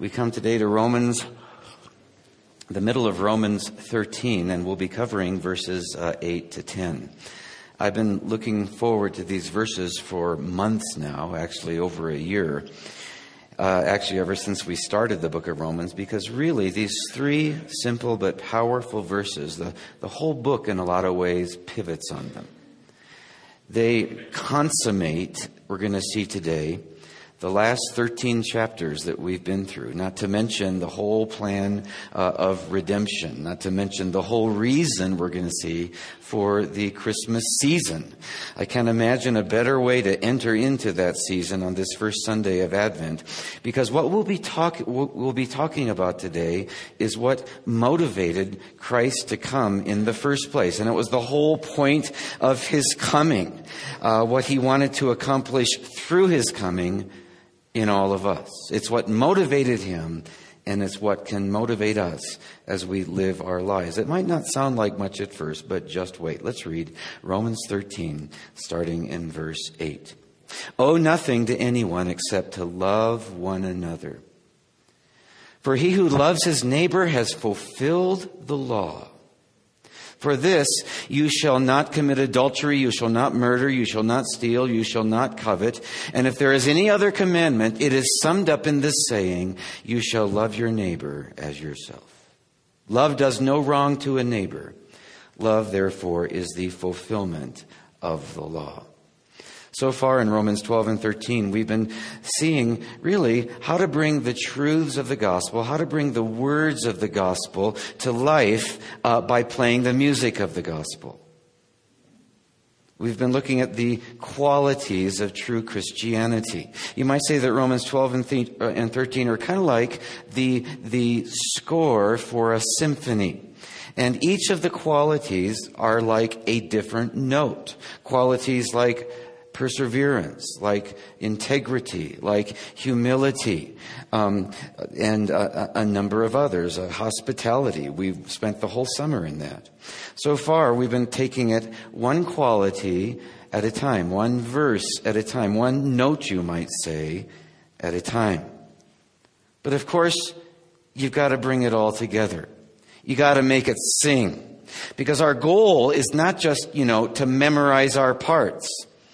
We come today to Romans, the middle of Romans 13, and we'll be covering verses uh, 8 to 10. I've been looking forward to these verses for months now, actually over a year. Uh, actually, ever since we started the book of Romans, because really these three simple but powerful verses, the, the whole book in a lot of ways pivots on them. They consummate, we're going to see today, the last 13 chapters that we've been through, not to mention the whole plan uh, of redemption, not to mention the whole reason we're going to see for the Christmas season. I can't imagine a better way to enter into that season on this first Sunday of Advent, because what we'll be, talk, we'll be talking about today is what motivated Christ to come in the first place. And it was the whole point of his coming, uh, what he wanted to accomplish through his coming in all of us. It's what motivated him, and it's what can motivate us as we live our lives. It might not sound like much at first, but just wait. Let's read Romans 13, starting in verse 8. Owe nothing to anyone except to love one another. For he who loves his neighbor has fulfilled the law. For this, you shall not commit adultery, you shall not murder, you shall not steal, you shall not covet. And if there is any other commandment, it is summed up in this saying, you shall love your neighbor as yourself. Love does no wrong to a neighbor. Love, therefore, is the fulfillment of the law. So far in Romans 12 and 13, we've been seeing really how to bring the truths of the gospel, how to bring the words of the gospel to life uh, by playing the music of the gospel. We've been looking at the qualities of true Christianity. You might say that Romans 12 and 13 are kind of like the, the score for a symphony. And each of the qualities are like a different note. Qualities like perseverance, like integrity, like humility, um, and a, a, number of others. Hospitality. We've spent the whole summer in that. So far, we've been taking it one quality at a time, one verse at a time, one note, you might say, at a time. But of course, you've got to bring it all together. You got to make it sing. Because our goal is not just, you know, to memorize our parts.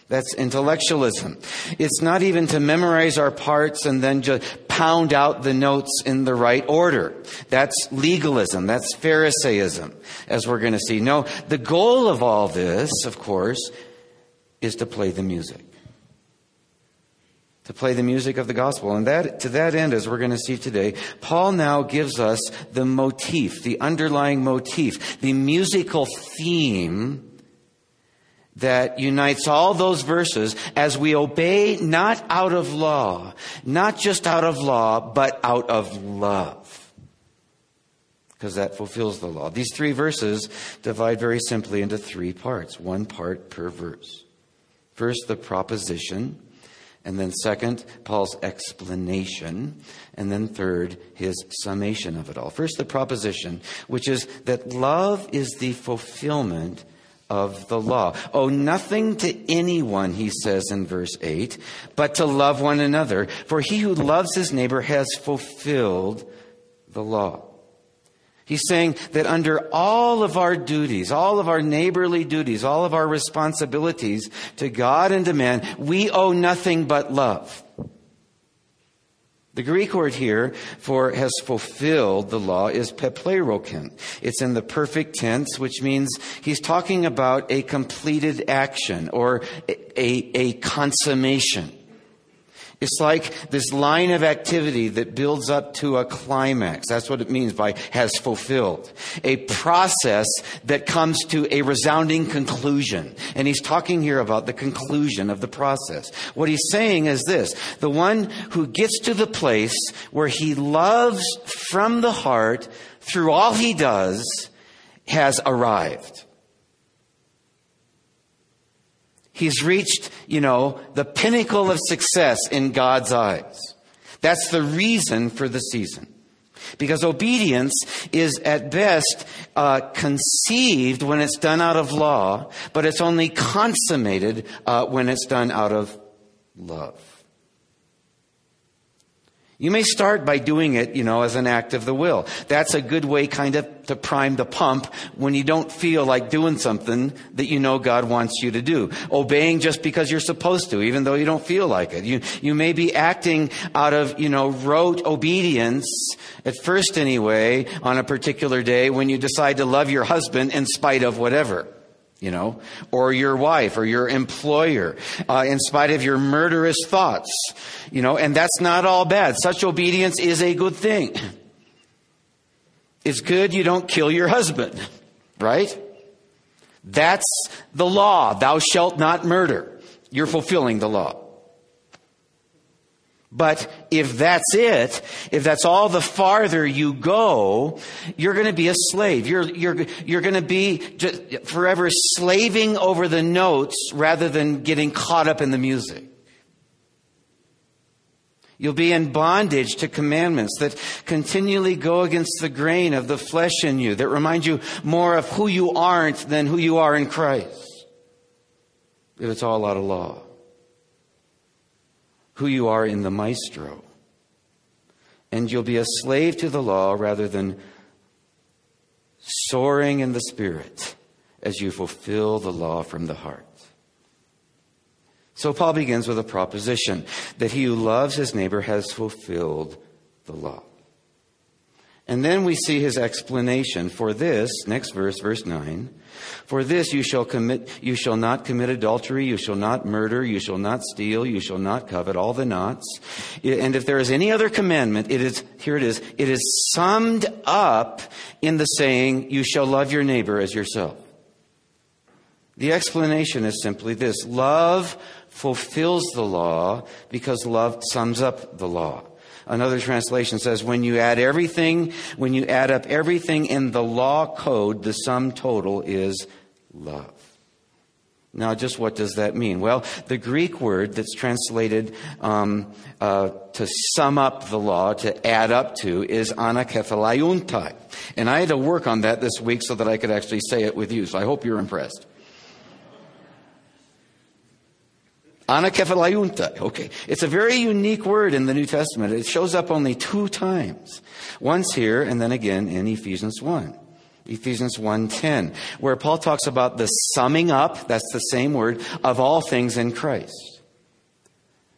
That's intellectualism. It's not even to memorize our parts and then just pound out the notes in the right order. That's legalism. That's Pharisaism, as we're going to see. No, the goal of all this, of course, is to play the music. To play the music of the gospel. And that, to that end, as we're going to see today, Paul now gives us the motif, the underlying motif, the musical theme that unites all those verses as we obey not out of law, not just out of law, but out of love. Because that fulfills the law. These three verses divide very simply into three parts, one part per verse. First, the proposition, and then second, Paul's explanation, and then third, his summation of it all. First, the proposition, which is that love is the fulfillment of the law. Owe nothing to anyone, he says in verse 8, but to love one another. For he who loves his neighbor has fulfilled the law. He's saying that under all of our duties, all of our neighborly duties, all of our responsibilities to God and to man, we owe nothing but love. The Greek word here for has fulfilled the law is peplerokin. It's in the perfect tense, which means he's talking about a completed action or a, a, a consummation. It's like this line of activity that builds up to a climax. That's what it means by has fulfilled. A process that comes to a resounding conclusion. And he's talking here about the conclusion of the process. What he's saying is this. The one who gets to the place where he loves from the heart through all he does has arrived. He's reached, you know, the pinnacle of success in God's eyes. That's the reason for the season. Because obedience is at best uh, conceived when it's done out of law, but it's only consummated uh, when it's done out of love. You may start by doing it, you know, as an act of the will. That's a good way kind of to prime the pump when you don't feel like doing something that you know God wants you to do. Obeying just because you're supposed to, even though you don't feel like it. You, you may be acting out of, you know, rote obedience, at first anyway, on a particular day when you decide to love your husband in spite of whatever you know, or your wife or your employer, uh, in spite of your murderous thoughts, you know, and that's not all bad. Such obedience is a good thing. It's good you don't kill your husband, right? That's the law. Thou shalt not murder. You're fulfilling the law. But if that's it, if that's all the farther you go, you're going to be a slave. You're, you're, you're going to be forever slaving over the notes rather than getting caught up in the music. You'll be in bondage to commandments that continually go against the grain of the flesh in you, that remind you more of who you aren't than who you are in Christ. If it's all out of law who you are in the maestro. And you'll be a slave to the law rather than soaring in the spirit as you fulfill the law from the heart. So Paul begins with a proposition that he who loves his neighbor has fulfilled the law. And then we see his explanation for this, next verse, verse 9. For this you shall commit, you shall not commit adultery, you shall not murder, you shall not steal, you shall not covet, all the knots. And if there is any other commandment, it is, here it is, it is summed up in the saying, you shall love your neighbor as yourself. The explanation is simply this. Love fulfills the law because love sums up the law. Another translation says, when you add everything, when you add up everything in the law code, the sum total is love. Now, just what does that mean? Well, the Greek word that's translated um, uh, to sum up the law, to add up to, is anakephaliuntai. And I had to work on that this week so that I could actually say it with you, so I hope you're impressed. Anakephalayunta. Okay. It's a very unique word in the New Testament. It shows up only two times. Once here and then again in Ephesians 1. Ephesians 1:10, where Paul talks about the summing up, that's the same word, of all things in Christ.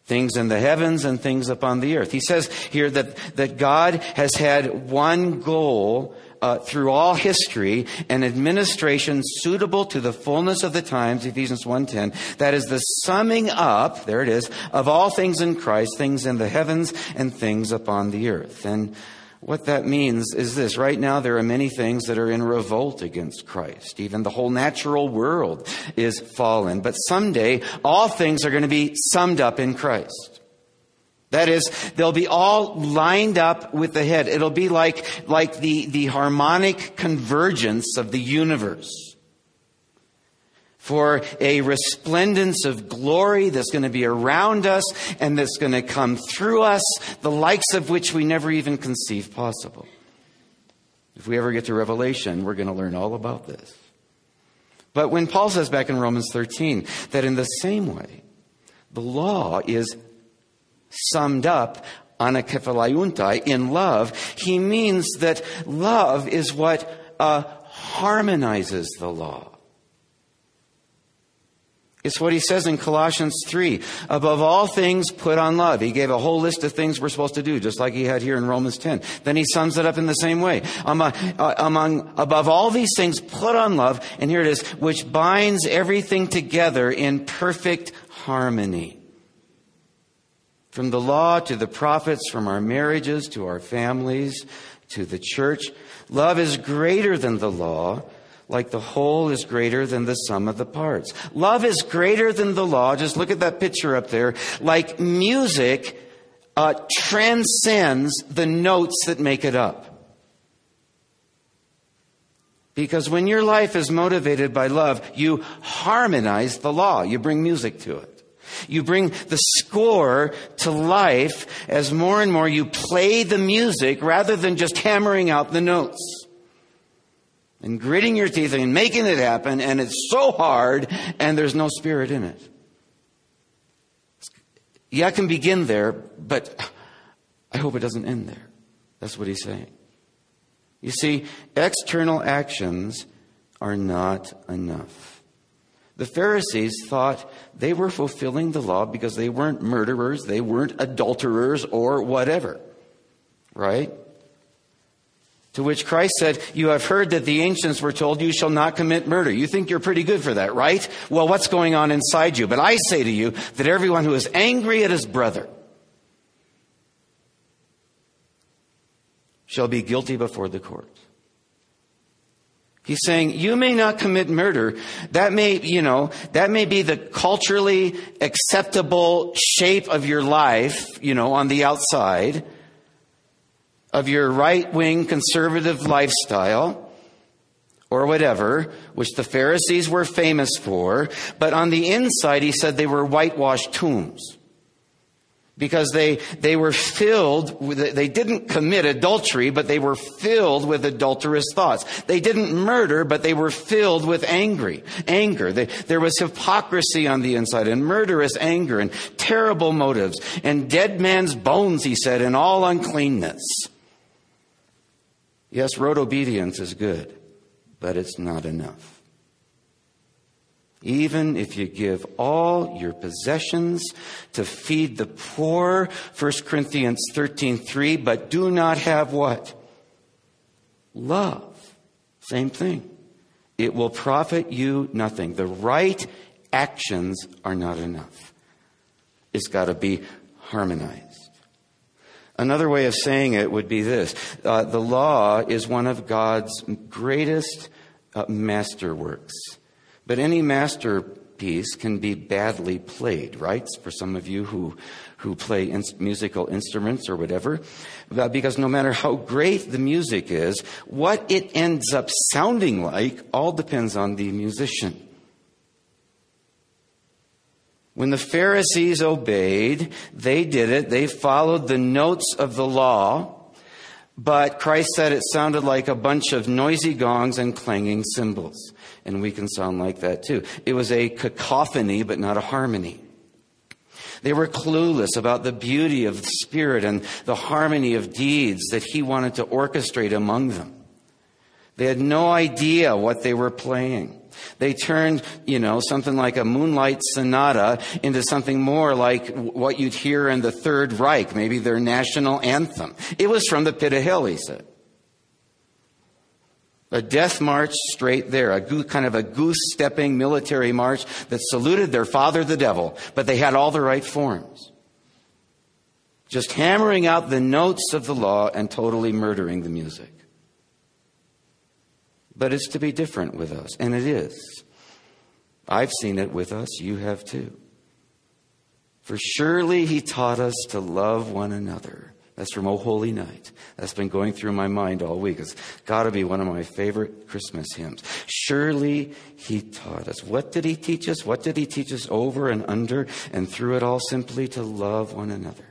Things in the heavens and things upon the earth. He says here that, that God has had one goal uh, through all history an administration suitable to the fullness of the times, Ephesians 1.10. That is the summing up, there it is, of all things in Christ, things in the heavens and things upon the earth. And what that means is this. Right now, there are many things that are in revolt against Christ. Even the whole natural world is fallen. But someday, all things are going to be summed up in Christ. That is, they'll be all lined up with the head. It'll be like, like the, the harmonic convergence of the universe. For a resplendence of glory that's going to be around us and that's going to come through us, the likes of which we never even conceive possible. If we ever get to Revelation, we're going to learn all about this. But when Paul says back in Romans 13 that in the same way, the law is summed up anakephalayuntai in love, he means that love is what uh, harmonizes the law. It's what he says in Colossians 3. Above all things, put on love. He gave a whole list of things we're supposed to do, just like he had here in Romans 10. Then he sums it up in the same way. Among, uh, among, above all these things, put on love. And here it is, which binds everything together in perfect harmony. From the law to the prophets, from our marriages to our families to the church, love is greater than the law, like the whole is greater than the sum of the parts. Love is greater than the law. Just look at that picture up there. Like music uh, transcends the notes that make it up. Because when your life is motivated by love, you harmonize the law. You bring music to it. You bring the score to life as more and more you play the music rather than just hammering out the notes. And gritting your teeth and making it happen, and it's so hard, and there's no spirit in it. Yeah, I can begin there, but I hope it doesn't end there. That's what he's saying. You see, external actions are not enough. The Pharisees thought they were fulfilling the law because they weren't murderers, they weren't adulterers, or whatever. Right? To which Christ said, You have heard that the ancients were told you shall not commit murder. You think you're pretty good for that, right? Well, what's going on inside you? But I say to you that everyone who is angry at his brother shall be guilty before the court. He's saying, you may not commit murder. That may, you know, that may be the culturally acceptable shape of your life, you know, on the outside of your right wing conservative lifestyle or whatever, which the Pharisees were famous for. But on the inside, he said they were whitewashed tombs because they, they were filled with, they didn't commit adultery, but they were filled with adulterous thoughts. They didn't murder, but they were filled with angry, anger. They, there was hypocrisy on the inside and murderous anger and terrible motives and dead man's bones, he said, and all uncleanness. Yes, rote obedience is good, but it's not enough even if you give all your possessions to feed the poor 1 corinthians 13.3 but do not have what? Love. Same thing. It will profit you nothing. The right actions are not enough. It's got to be harmonized. Another way of saying it would be this uh, the law is one of God's greatest uh, masterworks. But any masterpiece can be badly played, right? For some of you who, who play in, musical instruments or whatever. Uh, because no matter how great the music is, what it ends up sounding like all depends on the musician. When the Pharisees obeyed, they did it. They followed the notes of the law. But Christ said it sounded like a bunch of noisy gongs and clanging cymbals and we can sound like that too. It was a cacophony, but not a harmony. They were clueless about the beauty of the Spirit and the harmony of deeds that He wanted to orchestrate among them. They had no idea what they were playing. They turned, you know, something like a moonlight sonata into something more like what you'd hear in the Third Reich, maybe their national anthem. It was from the pit of hell, he said. A death march straight there, a goose, kind of a goose stepping military march that saluted their father, the devil, but they had all the right forms. Just hammering out the notes of the law and totally murdering the music. But it's to be different with us, and it is. I've seen it with us, you have too. For surely he taught us to love one another that's from Oh Holy Night. That's been going through my mind all week. It's got to be one of my favorite Christmas hymns. Surely He taught us. What did He teach us? What did He teach us over and under and through it all? Simply to love one another.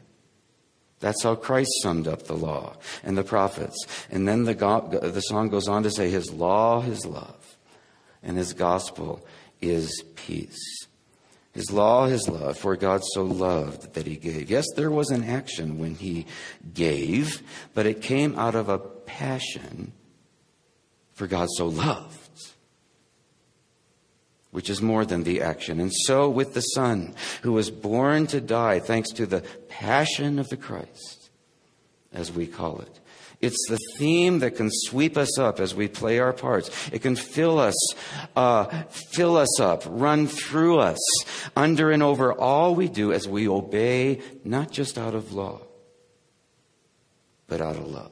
That's how Christ summed up the law and the prophets. And then the, the song goes on to say, His law is love, and His gospel is peace. His law, his love, for God so loved that he gave. Yes, there was an action when he gave, but it came out of a passion for God so loved, which is more than the action. And so with the Son, who was born to die thanks to the passion of the Christ, as we call it. It's the theme that can sweep us up as we play our parts. It can fill us, uh, fill us up, run through us, under and over all we do as we obey, not just out of law, but out of love.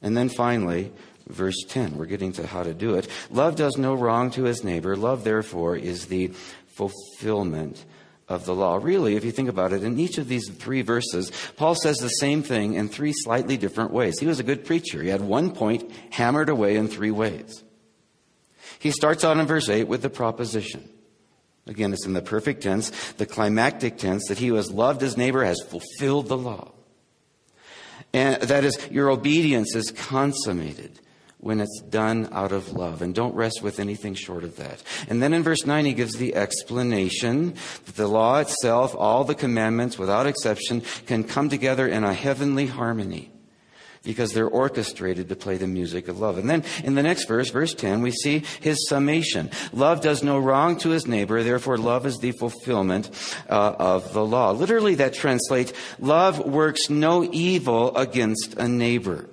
And then finally, verse 10, we're getting to how to do it. Love does no wrong to his neighbor. Love, therefore, is the fulfillment of the law. Really, if you think about it, in each of these three verses, Paul says the same thing in three slightly different ways. He was a good preacher. He had one point hammered away in three ways. He starts out in verse 8 with the proposition. Again, it's in the perfect tense, the climactic tense, that he who has loved his neighbor has fulfilled the law. And that is, your obedience is consummated when it's done out of love. And don't rest with anything short of that. And then in verse 9, he gives the explanation that the law itself, all the commandments without exception, can come together in a heavenly harmony because they're orchestrated to play the music of love. And then in the next verse, verse 10, we see his summation. Love does no wrong to his neighbor, therefore love is the fulfillment uh, of the law. Literally that translates, love works no evil against a neighbor.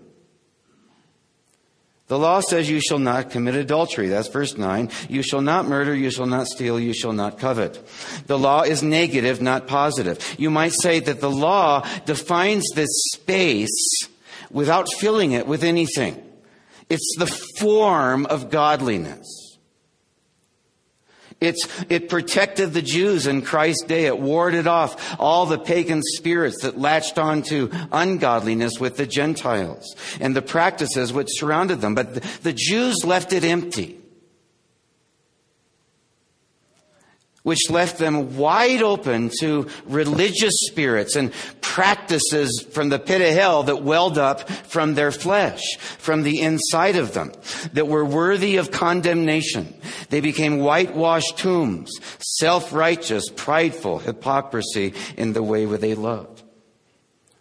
The law says you shall not commit adultery. That's verse 9. You shall not murder. You shall not steal. You shall not covet. The law is negative, not positive. You might say that the law defines this space without filling it with anything. It's the form of godliness. It's, it protected the Jews in Christ's day. It warded off all the pagan spirits that latched onto ungodliness with the Gentiles and the practices which surrounded them. But the, the Jews left it empty. Which left them wide open to religious spirits and practices from the pit of hell that welled up from their flesh, from the inside of them, that were worthy of condemnation. They became whitewashed tombs, self-righteous, prideful, hypocrisy in the way where they loved.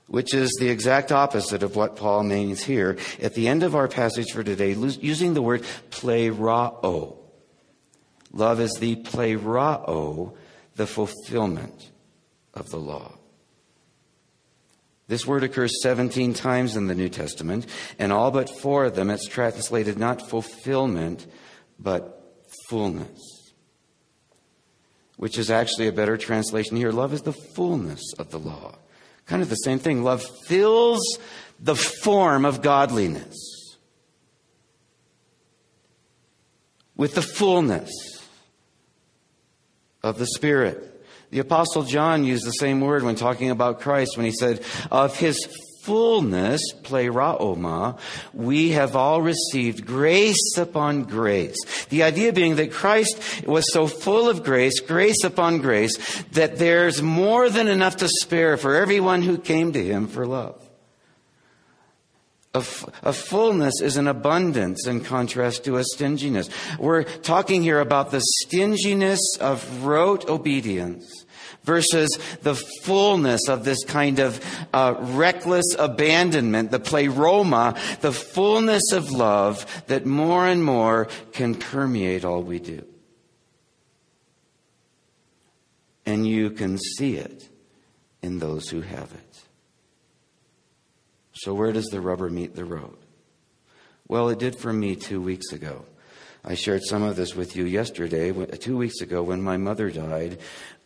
Which is the exact opposite of what Paul means here at the end of our passage for today, using the word plerao Love is the plerao, the fulfillment of the law. This word occurs 17 times in the New Testament, and all but four of them it's translated not fulfillment, but fullness. Which is actually a better translation here. Love is the fullness of the law. Kind of the same thing. Love fills the form of godliness with the fullness of the Spirit. The Apostle John used the same word when talking about Christ when he said, Of his fullness, pleroma, we have all received grace upon grace. The idea being that Christ was so full of grace, grace upon grace, that there's more than enough to spare for everyone who came to him for love. A, fullness is an abundance in contrast to a stinginess. We're talking here about the stinginess of rote obedience versus the fullness of this kind of uh, reckless abandonment, the pleroma, the fullness of love that more and more can permeate all we do. And you can see it in those who have it. So, where does the rubber meet the road? Well, it did for me two weeks ago. I shared some of this with you yesterday, two weeks ago, when my mother died.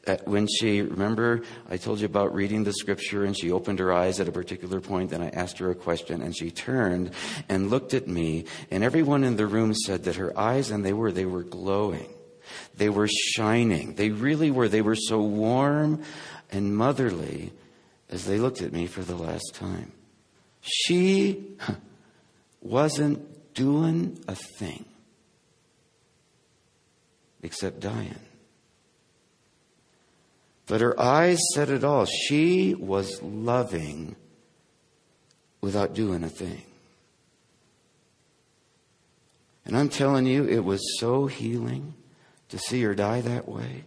Uh, when she, remember, I told you about reading the scripture and she opened her eyes at a particular point, and I asked her a question, and she turned and looked at me, and everyone in the room said that her eyes, and they were, they were glowing. They were shining. They really were. They were so warm and motherly as they looked at me for the last time. She wasn't doing a thing except dying. But her eyes said it all. She was loving without doing a thing. And I'm telling you, it was so healing to see her die that way.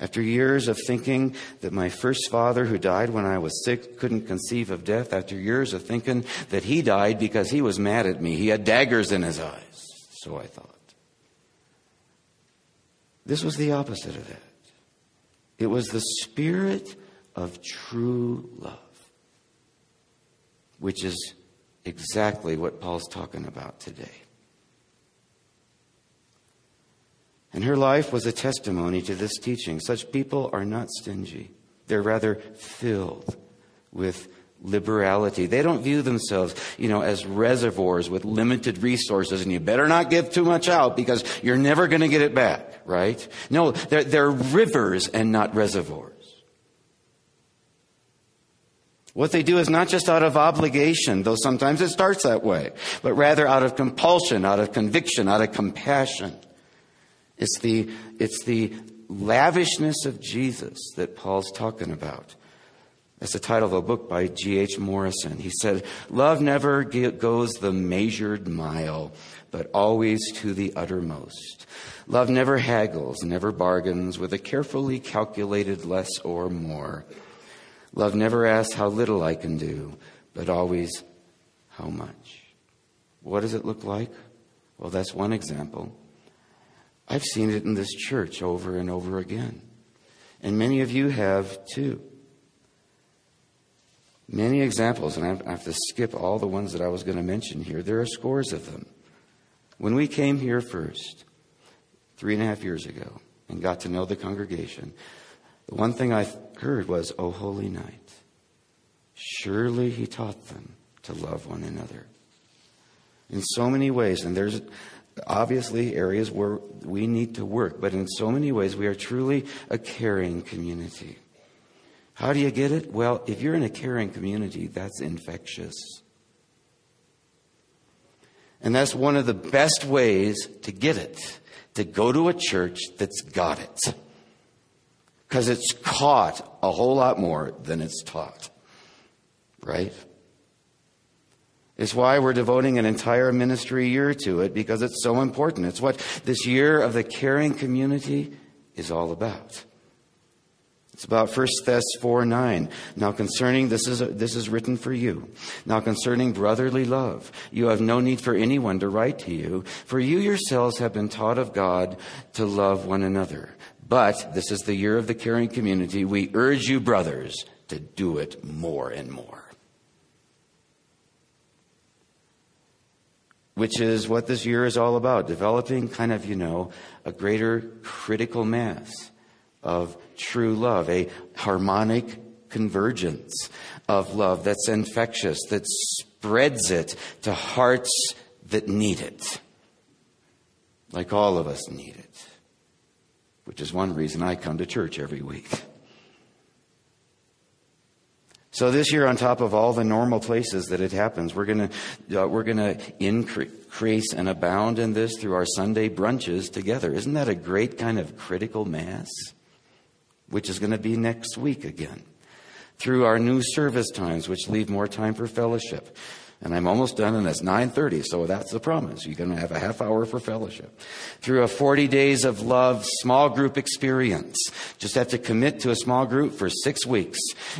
After years of thinking that my first father, who died when I was sick, couldn't conceive of death, after years of thinking that he died because he was mad at me, he had daggers in his eyes, so I thought. This was the opposite of that. It was the spirit of true love, which is exactly what Paul's talking about today. And her life was a testimony to this teaching. Such people are not stingy, they're rather filled with liberality. They don't view themselves, you know, as reservoirs with limited resources and you better not give too much out because you're never going to get it back, right? No, they're, they're rivers and not reservoirs. What they do is not just out of obligation, though sometimes it starts that way, but rather out of compulsion, out of conviction, out of compassion. It's the, it's the lavishness of Jesus that Paul's talking about. That's the title of a book by G.H. Morrison. He said, Love never goes the measured mile, but always to the uttermost. Love never haggles, never bargains with a carefully calculated less or more. Love never asks how little I can do, but always how much. What does it look like? Well, that's one example. I've seen it in this church over and over again. And many of you have too. Many examples, and I have to skip all the ones that I was going to mention here. There are scores of them. When we came here first, three and a half years ago, and got to know the congregation, the one thing I heard was, Oh, holy night. Surely he taught them to love one another. In so many ways, and there's obviously areas where we need to work, but in so many ways, we are truly a caring community. How do you get it? Well, if you're in a caring community, that's infectious. And that's one of the best ways to get it, to go to a church that's got it. Because it's caught a whole lot more than it's taught. Right? It's why we're devoting an entire ministry year to it because it's so important. It's what this year of the caring community is all about. It's about 1 Thess 4 9. Now concerning, this is, this is written for you. Now concerning brotherly love, you have no need for anyone to write to you, for you yourselves have been taught of God to love one another. But this is the year of the caring community. We urge you, brothers, to do it more and more. Which is what this year is all about developing kind of, you know, a greater critical mass of true love, a harmonic convergence of love that's infectious, that spreads it to hearts that need it, like all of us need it, which is one reason I come to church every week. So this year, on top of all the normal places that it happens, we're going to uh, we're going to increase and abound in this through our Sunday brunches together. Isn't that a great kind of critical mass? which is going to be next week again, through our new service times, which leave more time for fellowship. And I'm almost done, and it's 9:30, so that's the promise. You're going to have a half hour for fellowship. Through a 40 days of love small group experience, just have to commit to a small group for six weeks,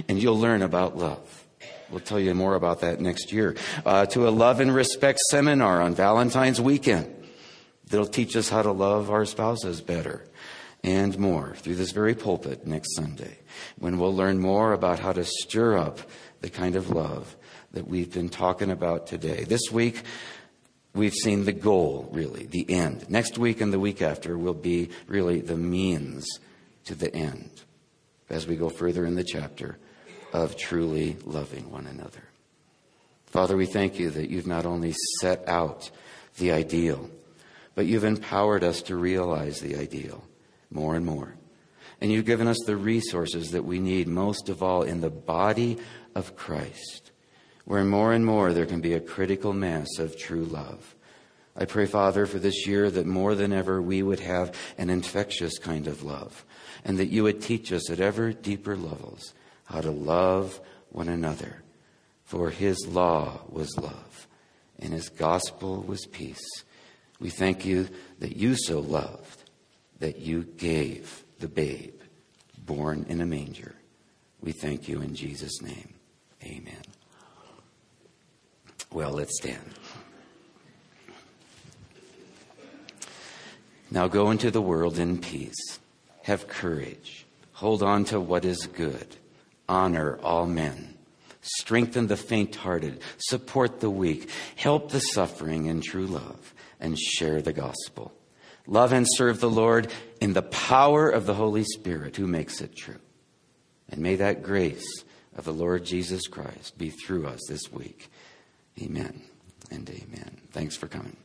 and you'll learn about love. We'll tell you more about that next year. Uh, to a love and respect seminar on Valentine's weekend. That'll teach us how to love our spouses better and more through this very pulpit next Sunday when we'll learn more about how to stir up the kind of love that we've been talking about today. This week, we've seen the goal, really, the end. Next week and the week after will be really the means to the end as we go further in the chapter of truly loving one another. Father, we thank you that you've not only set out the ideal, but you've empowered us to realize the ideal more and more. And you've given us the resources that we need, most of all in the body of Christ, where more and more there can be a critical mass of true love. I pray, Father, for this year that more than ever we would have an infectious kind of love, and that you would teach us at ever deeper levels how to love one another. For his law was love, and his gospel was peace. We thank you that you so loved that you gave the babe born in a manger. We thank you in Jesus' name. Amen. Well, let's stand. Now go into the world in peace. Have courage. Hold on to what is good. Honor all men. Strengthen the faint hearted. Support the weak. Help the suffering in true love. And share the gospel. Love and serve the Lord in the power of the Holy Spirit who makes it true. And may that grace of the Lord Jesus Christ be through us this week. Amen and amen. Thanks for coming.